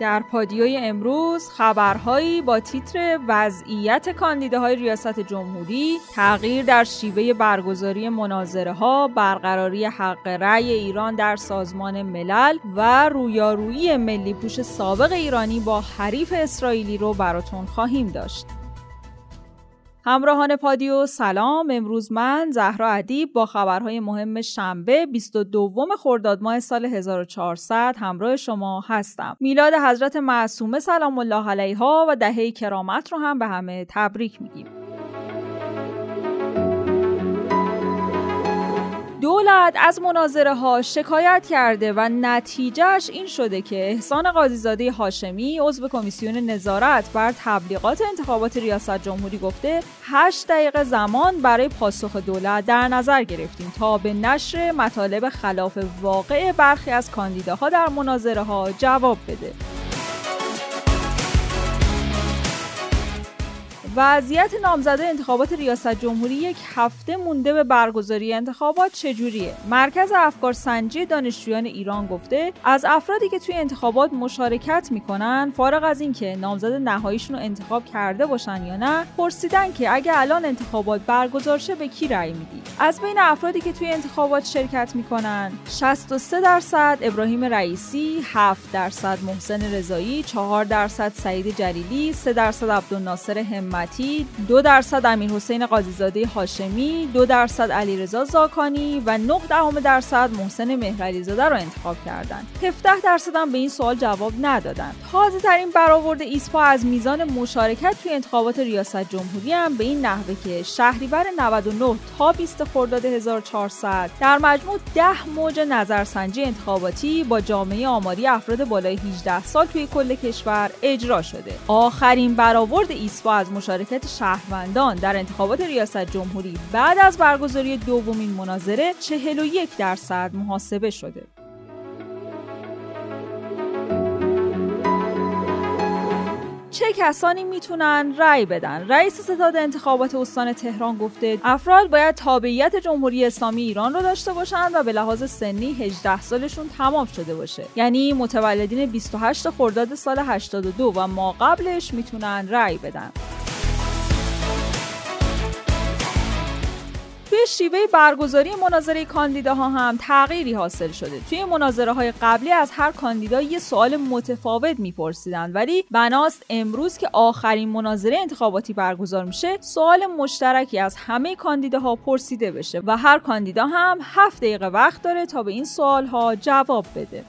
در پادیوی امروز خبرهایی با تیتر وضعیت کاندیداهای ریاست جمهوری، تغییر در شیوه برگزاری مناظره ها، برقراری حق رأی ایران در سازمان ملل و رویارویی ملی پوش سابق ایرانی با حریف اسرائیلی رو براتون خواهیم داشت. همراهان پادیو سلام. امروز من زهرا ادیب با خبرهای مهم شنبه 22 خرداد ماه سال 1400 همراه شما هستم. میلاد حضرت معصومه سلام الله علیها و دهه کرامت رو هم به همه تبریک میگیم. دولت از مناظره ها شکایت کرده و نتیجهش این شده که احسان قاضیزاده هاشمی عضو کمیسیون نظارت بر تبلیغات انتخابات ریاست جمهوری گفته 8 دقیقه زمان برای پاسخ دولت در نظر گرفتیم تا به نشر مطالب خلاف واقع برخی از کاندیداها در مناظره ها جواب بده. وضعیت نامزده انتخابات ریاست جمهوری یک هفته مونده به برگزاری انتخابات چجوریه؟ مرکز افکار سنجی دانشجویان ایران گفته از افرادی که توی انتخابات مشارکت می‌کنن فارغ از اینکه نامزد نهاییشون رو انتخاب کرده باشن یا نه پرسیدن که اگه الان انتخابات برگزار شه به کی رأی میدی؟ از بین افرادی که توی انتخابات شرکت می‌کنن 63 درصد ابراهیم رئیسی 7 درصد محسن رضایی 4 درصد سعید جلیلی 3 درصد عبدالناصر همت دو درصد امیر حسین قاضیزاده هاشمی دو درصد علیرضا زاکانی و 9 دهم درصد محسن مهرعلیزاده را انتخاب کردند. 17 درصد هم به این سوال جواب ندادند. تازه ترین برآورد ایسپا از میزان مشارکت توی انتخابات ریاست جمهوری هم به این نحوه که شهریور 99 تا 20 خرداد 1400 در مجموع 10 موج نظرسنجی انتخاباتی با جامعه آماری افراد بالای 18 سال توی کل کشور اجرا شده. آخرین برآورد ایسپا از مشارکت مشارکت شهروندان در انتخابات ریاست جمهوری بعد از برگزاری دومین مناظره 41 درصد محاسبه شده. چه کسانی می‌تونن رأی بدن؟ رئیس ستاد انتخابات استان تهران گفته افراد باید تابعیت جمهوری اسلامی ایران رو داشته باشند و به لحاظ سنی 18 سالشون تمام شده باشه. یعنی متولدین 28 خرداد سال 82 و ما قبلش می‌تونن رأی بدن. شیوه برگزاری مناظره کاندیداها هم تغییری حاصل شده. توی مناظره های قبلی از هر کاندیدا یه سوال متفاوت میپرسیدن ولی بناست امروز که آخرین مناظره انتخاباتی برگزار میشه سوال مشترکی از همه کاندیداها پرسیده بشه و هر کاندیدا هم هفت دقیقه وقت داره تا به این سوال ها جواب بده.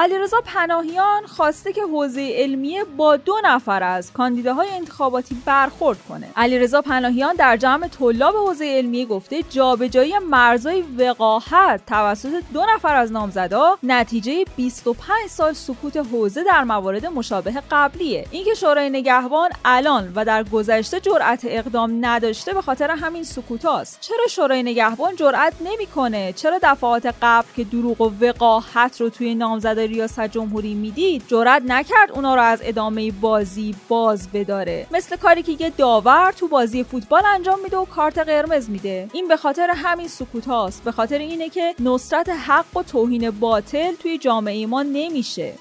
علیرضا پناهیان خواسته که حوزه علمیه با دو نفر از کاندیداهای انتخاباتی برخورد کنه. علیرضا پناهیان در جمع طلاب حوزه علمیه گفته جابجایی مرزهای وقاحت توسط دو نفر از نامزدا نتیجه 25 سال سکوت حوزه در موارد مشابه قبلیه. اینکه شورای نگهبان الان و در گذشته جرأت اقدام نداشته به خاطر همین سکوتاست. چرا شورای نگهبان جرأت نمی‌کنه؟ چرا دفعات قبل که دروغ و وقاحت رو توی نامزدا ریاست جمهوری می‌دید جرأت نکرد اونا رو از ادامه بازی باز بداره. مثل کاری که یه داور تو بازی فوتبال انجام میده و کارت قرمز میده. این به خاطر همین سکوت هاست. به خاطر اینه که نصرت حق و توهین باطل توی جامعه ما نمیشه.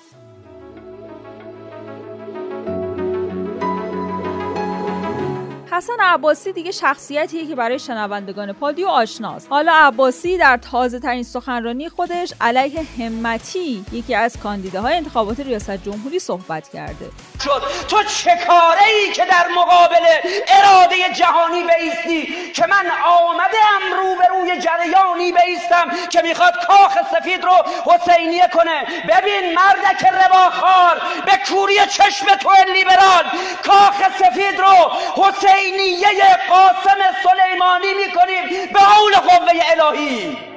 حسن عباسی دیگه شخصیتیه که برای شنوندگان پادیو آشناست. حالا عباسی در تازه ترین سخنرانی خودش علیه همتی یکی از کاندیداهای انتخابات ریاست جمهوری صحبت کرده. شد. تو چه کاره ای که در مقابل اراده جهانی بیستی که من آمده رو جریانی بیستم که می‌خواد کاخ سفید رو حسینیه کنه. ببین مردک رواخار به کوری چشم تو لیبرال کاخ سفید رو حسین عینیه قاسم سلیمانی می‌کنیم به حول قوه الهی.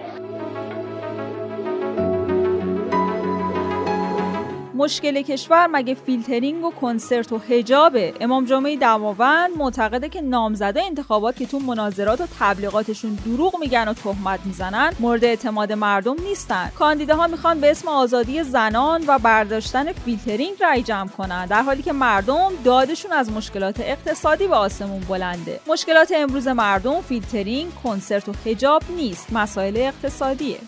مشکل کشور مگه فیلترینگ و کنسرت و حجابه؟ امام جمعه دماوند معتقده که نامزدهای انتخابات که تو مناظرات و تبلیغاتشون دروغ میگن و تهمت می‌زنن مورد اعتماد مردم نیستن. کاندیداها می‌خوان به اسم آزادی زنان و برداشتن فیلترینگ رای جمع کنن در حالی که مردم دادشون از مشکلات اقتصادی به آسمون بلنده. مشکلات امروز مردم فیلترینگ کنسرت و حجاب نیست. مسائل اقتصادیه.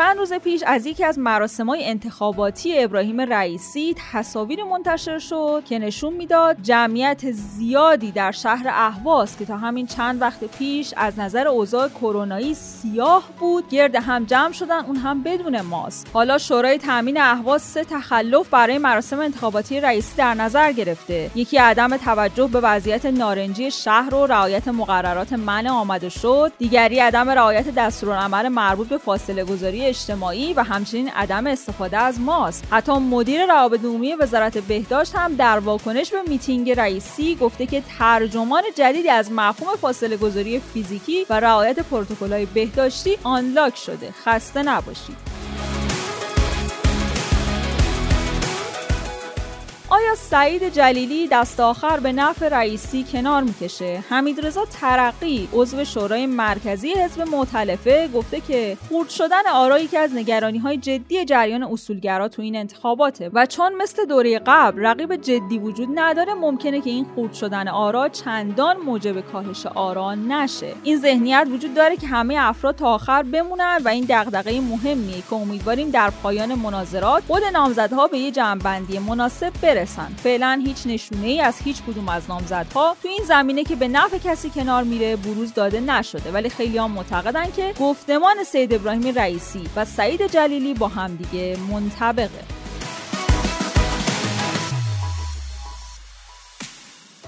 چند روز پیش از یکی از مراسمهای انتخاباتی ابراهیم رئیسی تصاویر منتشر شد که نشون می‌داد جمعیت زیادی در شهر اهواز که تا همین چند وقت پیش از نظر اوضاع کرونایی سیاه بود گرد هم جمع شدن اون هم بدون ماسک. حالا شورای تامین اهواز سه تخلف برای مراسم انتخاباتی رئیسی در نظر گرفته. یکی عدم توجه به وضعیت نارنجی شهر و رعایت مقررات منع آمده شد. دیگری عدم رعایت دستورالعمل مربوط به فاصله گذاری اجتماعی و همچنین عدم استفاده از ماسک. حتی مدیر روابط عمومی وزارت بهداشت هم در واکنش به میتینگ رئیسی گفته که ترجمان جدیدی از مفهوم فاصله گذاری فیزیکی و رعایت پروتکل‌های بهداشتی آنلاک شده. خسته نباشید. آیا سعید جلیلی دست آخر به نفع رئیسی کنار می‌کشه؟ حمیدرضا ترقی عضو شورای مرکزی حزب معتلفه گفته که خورد شدن آرایی که از نگرانی های جدی جریان اصولگرا تو این انتخاباته و چون مثل دوره قبل رقیب جدی وجود نداره ممکنه که این خورد شدن آرا چندان موجب کاهش آرا نشه. این ذهنیت وجود داره که همه افراد تا آخر بمونن و این دغدغه مهمیه که امیدواریم در پایان مناظرات خود نامزدها به یه جمعبندی مناسب برسن. فعلا هیچ نشونه ای از هیچ کدوم از نامزدها تو این زمینه که به نفع کسی کنار میره بروز داده نشده. ولی خیلی هم معتقدن که گفتمان سید ابراهیم رئیسی و سعید جلیلی با همدیگه منطبقه.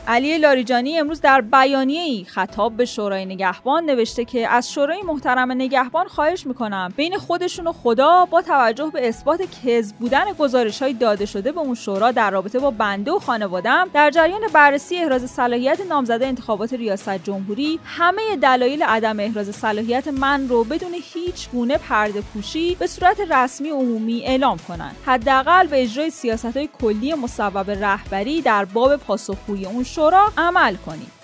علی لاریجانی امروز در بیانیه ای خطاب به شورای نگهبان نوشته که از شورای محترم نگهبان خواهش می‌کنم بین خودشون و خدا با توجه به اثبات کذب بودن گزارش های داده شده به اون شورا در رابطه با بنده و خانوادم در جریان بررسی احراز صلاحیت نامزده انتخابات ریاست جمهوری همه دلایل عدم احراز صلاحیت من رو بدون هیچ گونه پرده پوشی به صورت رسمی عمومی اعلام کنند حداقل به اجرای سیاست های کلی مصوب رهبری در باب پاسخگویی اون شورا عمل کنید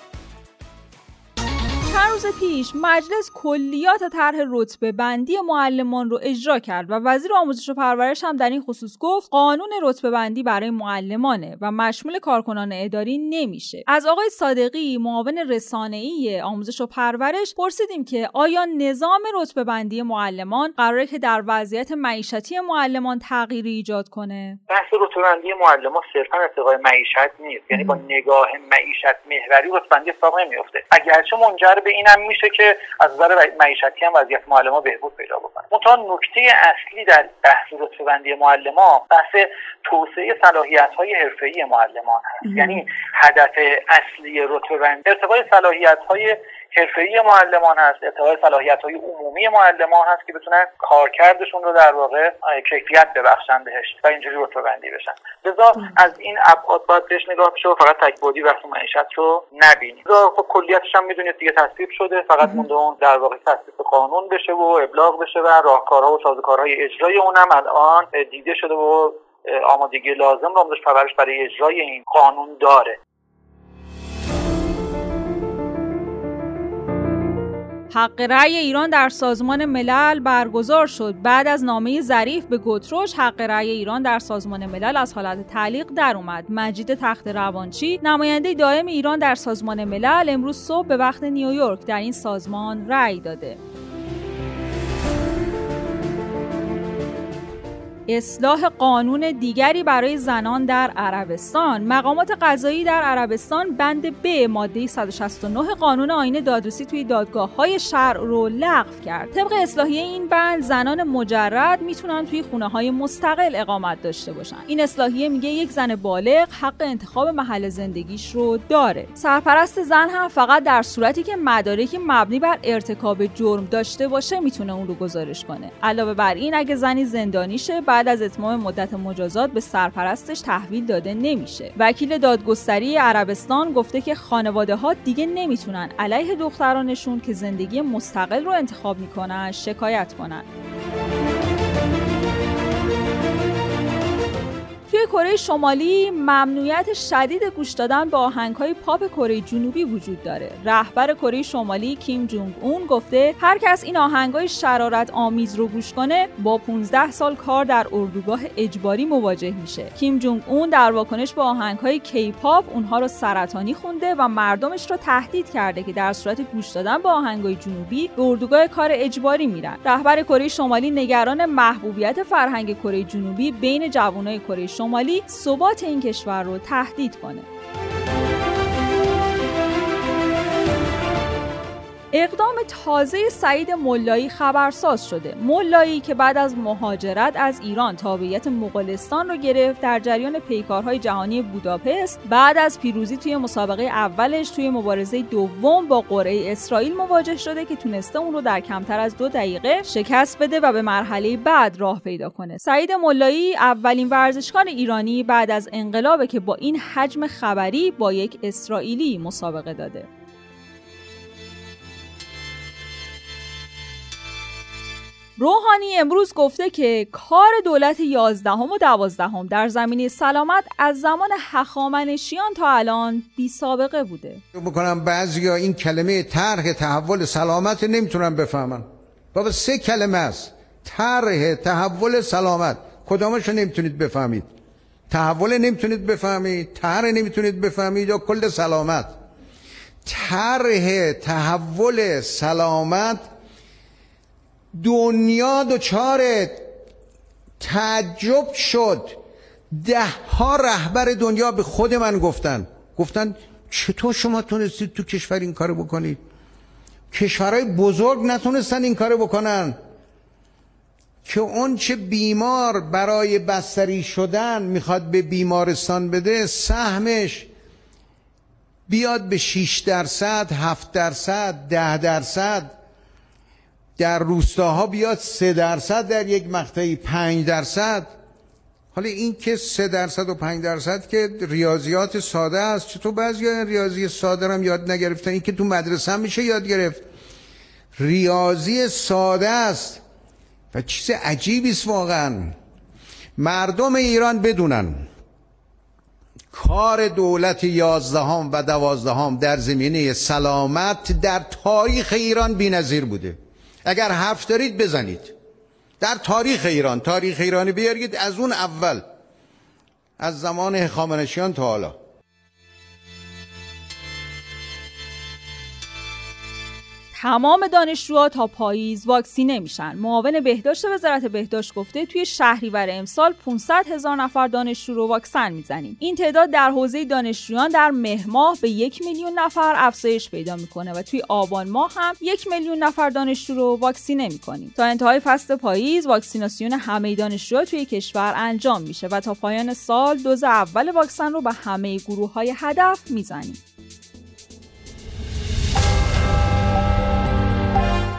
چند روز پیش مجلس کلیات طرح رتبه بندی معلمان رو اجرا کرد و وزیر آموزش و پرورش هم در این خصوص گفت قانون رتبه بندی برای معلمانه و مشمول کارکنان اداری نمیشه. از آقای صادقی معاون رسانه‌ای آموزش و پرورش پرسیدیم که آیا نظام رتبه بندی معلمان قراره که در وضعیت معیشتی معلمان تغییری ایجاد کنه؟ بحث رتبه بندی معلمان صرفا ارتقای معیشت نیست. یعنی با نگاه معیشت محوری رتبه بندی اتفاق نمیفته اگرچه منجر به اینم میشه که از نظر معیشتی هم وضعیت معلمان بهبود پیدا بکنه. منتها نکته اصلی در بحث رتبه بندی معلمان بحث توسعه صلاحیت های حرفه‌ای معلمان هست. یعنی هدف اصلی رتبه بندی ارتقای صلاحیت های حرفه‌ای معلمان هست ارتقای صلاحیت های عمومی معلمان هست که بتونن کارکردشون رو در واقع کیفیت ببخشن بهش و اینجوری رتبه بندی بشن. لذا از این ابعاد باید بهش نگاه بشه و فقط تکبودی بحث معیشت رو نبینیم خب کلیتش هم می‌دونید دیگه تصویب شده فقط مونده اون در واقع تصویب قانون بشه و ابلاغ بشه و راهکارها و سازوکارهای اجرای اونم الان دیده شده و آمادگی لازم رو آموزش پرورش برای اجرای این قانون داره. حق رأی ایران در سازمان ملل برگزار شد. بعد از نامه ظریف به گتروش حق رأی ایران در سازمان ملل از حالت تعلیق در اومد. مجید تخت روانچی نماینده دائم ایران در سازمان ملل امروز صبح به وقت نیویورک در این سازمان رأی داده. اصلاح قانون دیگری برای زنان در عربستان. مقامات قضایی در عربستان بند ب ماده 169 قانون آین دادرسی توی دادگاه های شرع رو لغو کرد. طبق اصلاحیه این بند زنان مجرد می‌تونن توی خونه های مستقل اقامت داشته باشن. این اصلاحیه میگه یک زن بالغ حق انتخاب محل زندگیش رو داره. سرپرست زن هم فقط در صورتی که مدارکی مبنی بر ارتکاب جرم داشته باشه می‌تونه اون رو گزارش کنه. علاوه بر این اگه زنی زندانی شه بعد از اتمام مدت مجازات به سرپرستش تحویل داده نمیشه. وکیل دادگستری عربستان گفته که خانواده ها دیگه نمی‌تونن علیه دخترانشون که زندگی مستقل رو انتخاب می‌کنن شکایت کنن. توی کره شمالی ممنوعیت شدید گوش دادن به آهنگهای پاپ کره جنوبی وجود داره. رهبر کره شمالی کیم جونگ اون گفته هر کس این آهنگهای شرارت آمیز رو گوش کنه با 15 سال کار در اردوگاه اجباری مواجه میشه. کیم جونگ اون در واکنش به آهنگهای کیپاپ اونها رو سرطانی خونده و مردمش رو تهدید کرده که در صورت گوش دادن به آهنگهای جنوبی به اردوگاه کار اجباری میرن. رهبر کره شمالی نگران محبوبیت فرهنگ کره جنوبی بین جوانای کره شمالی ثبات این کشور رو تهدید کنه. اقدام تازه سعید ملایی خبرساز شده. ملایی که بعد از مهاجرت از ایران تابعیت مغولستان رو گرفت در جریان پیکارهای جهانی بوداپست. بعد از پیروزی توی مسابقه اولش توی مبارزه دوم با قرعه اسرائیل مواجه شده که تونسته اون رو در کمتر از دو دقیقه شکست بده و به مرحله بعد راه پیدا کنه. سعید ملایی اولین ورزشکار ایرانی بعد از انقلابه که با این حجم خبری با یک اسرائیلی مسابقه داده. روحانی امروز گفته که کار دولت 11 و 12 در زمینه سلامت از زمان هخامنشیان تا الان بی سابقه بوده. بکنم بعضی این کلمه طرح تحول سلامت نمی‌تونن بفهمن. بابا سه کلمه است. طرح تحول سلامت کدامش نمی‌تونید بفهمید. تحول نمی‌تونید بفهمید، طرح نمی‌تونید بفهمید یا کل سلامت. طرح تحول سلامت دنیا دچار تعجب شد. ده ها رهبر دنیا به خود من گفتن. گفتن چطور شما تونستید تو کشور این کارو بکنید؟ کشورهای بزرگ نتونستن این کارو بکنن. که اون چه بیمار برای بستری شدن می‌خواد به بیمارستان بده سهمش بیاد به 6 درصد 7 درصد 10 درصد در روستاها بیاد سه درصد در یک مقطعی پنج درصد. حالا این که سه درصد و پنج درصد که ریاضیات ساده است چطور بعضی ریاضی ساده هم یاد نگرفتن؟ این که تو مدرسه هم میشه یاد گرفت. ریاضی ساده است. و چیز عجیبی است واقعا. مردم ایران بدونن. کار دولت یازدهم و دوازدهم در زمینه سلامت در تاریخ ایران بی‌نظیر بوده. اگر حرف دارید بزنید. در تاریخ ایران تاریخ ایرانی بیارید. از اون اول از زمان هخامنشیان تا حالا. تمام دانشجوها تا پاییز واکسینه میشن. معاون بهداشت وزارت بهداشت گفته توی شهریور امسال 500 هزار نفر دانشجو رو واکسن می‌زنیم. این تعداد در حوزه دانشجویان در مه ماه به یک میلیون نفر افزایش پیدا می‌کنه و توی آبان ماه هم یک میلیون نفر دانشجو رو واکسینه می‌کنیم. تا انتهای فصل پاییز واکسیناسیون همه دانشجوها توی کشور انجام میشه و تا پایان سال دوز اول واکسن رو به همه گروه های هدف می‌زنیم.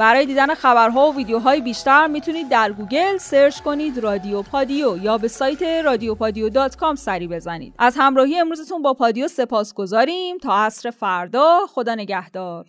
برای دیدن خبرها و ویدیوهای بیشتر می‌تونید در گوگل search کنید رادیو پادیو یا به سایت رادیوپادیو dot com سری بزنید. از همراهی امروزتون با پادیو سپاسگزاریم تا عصر فردا خدا نگهدار.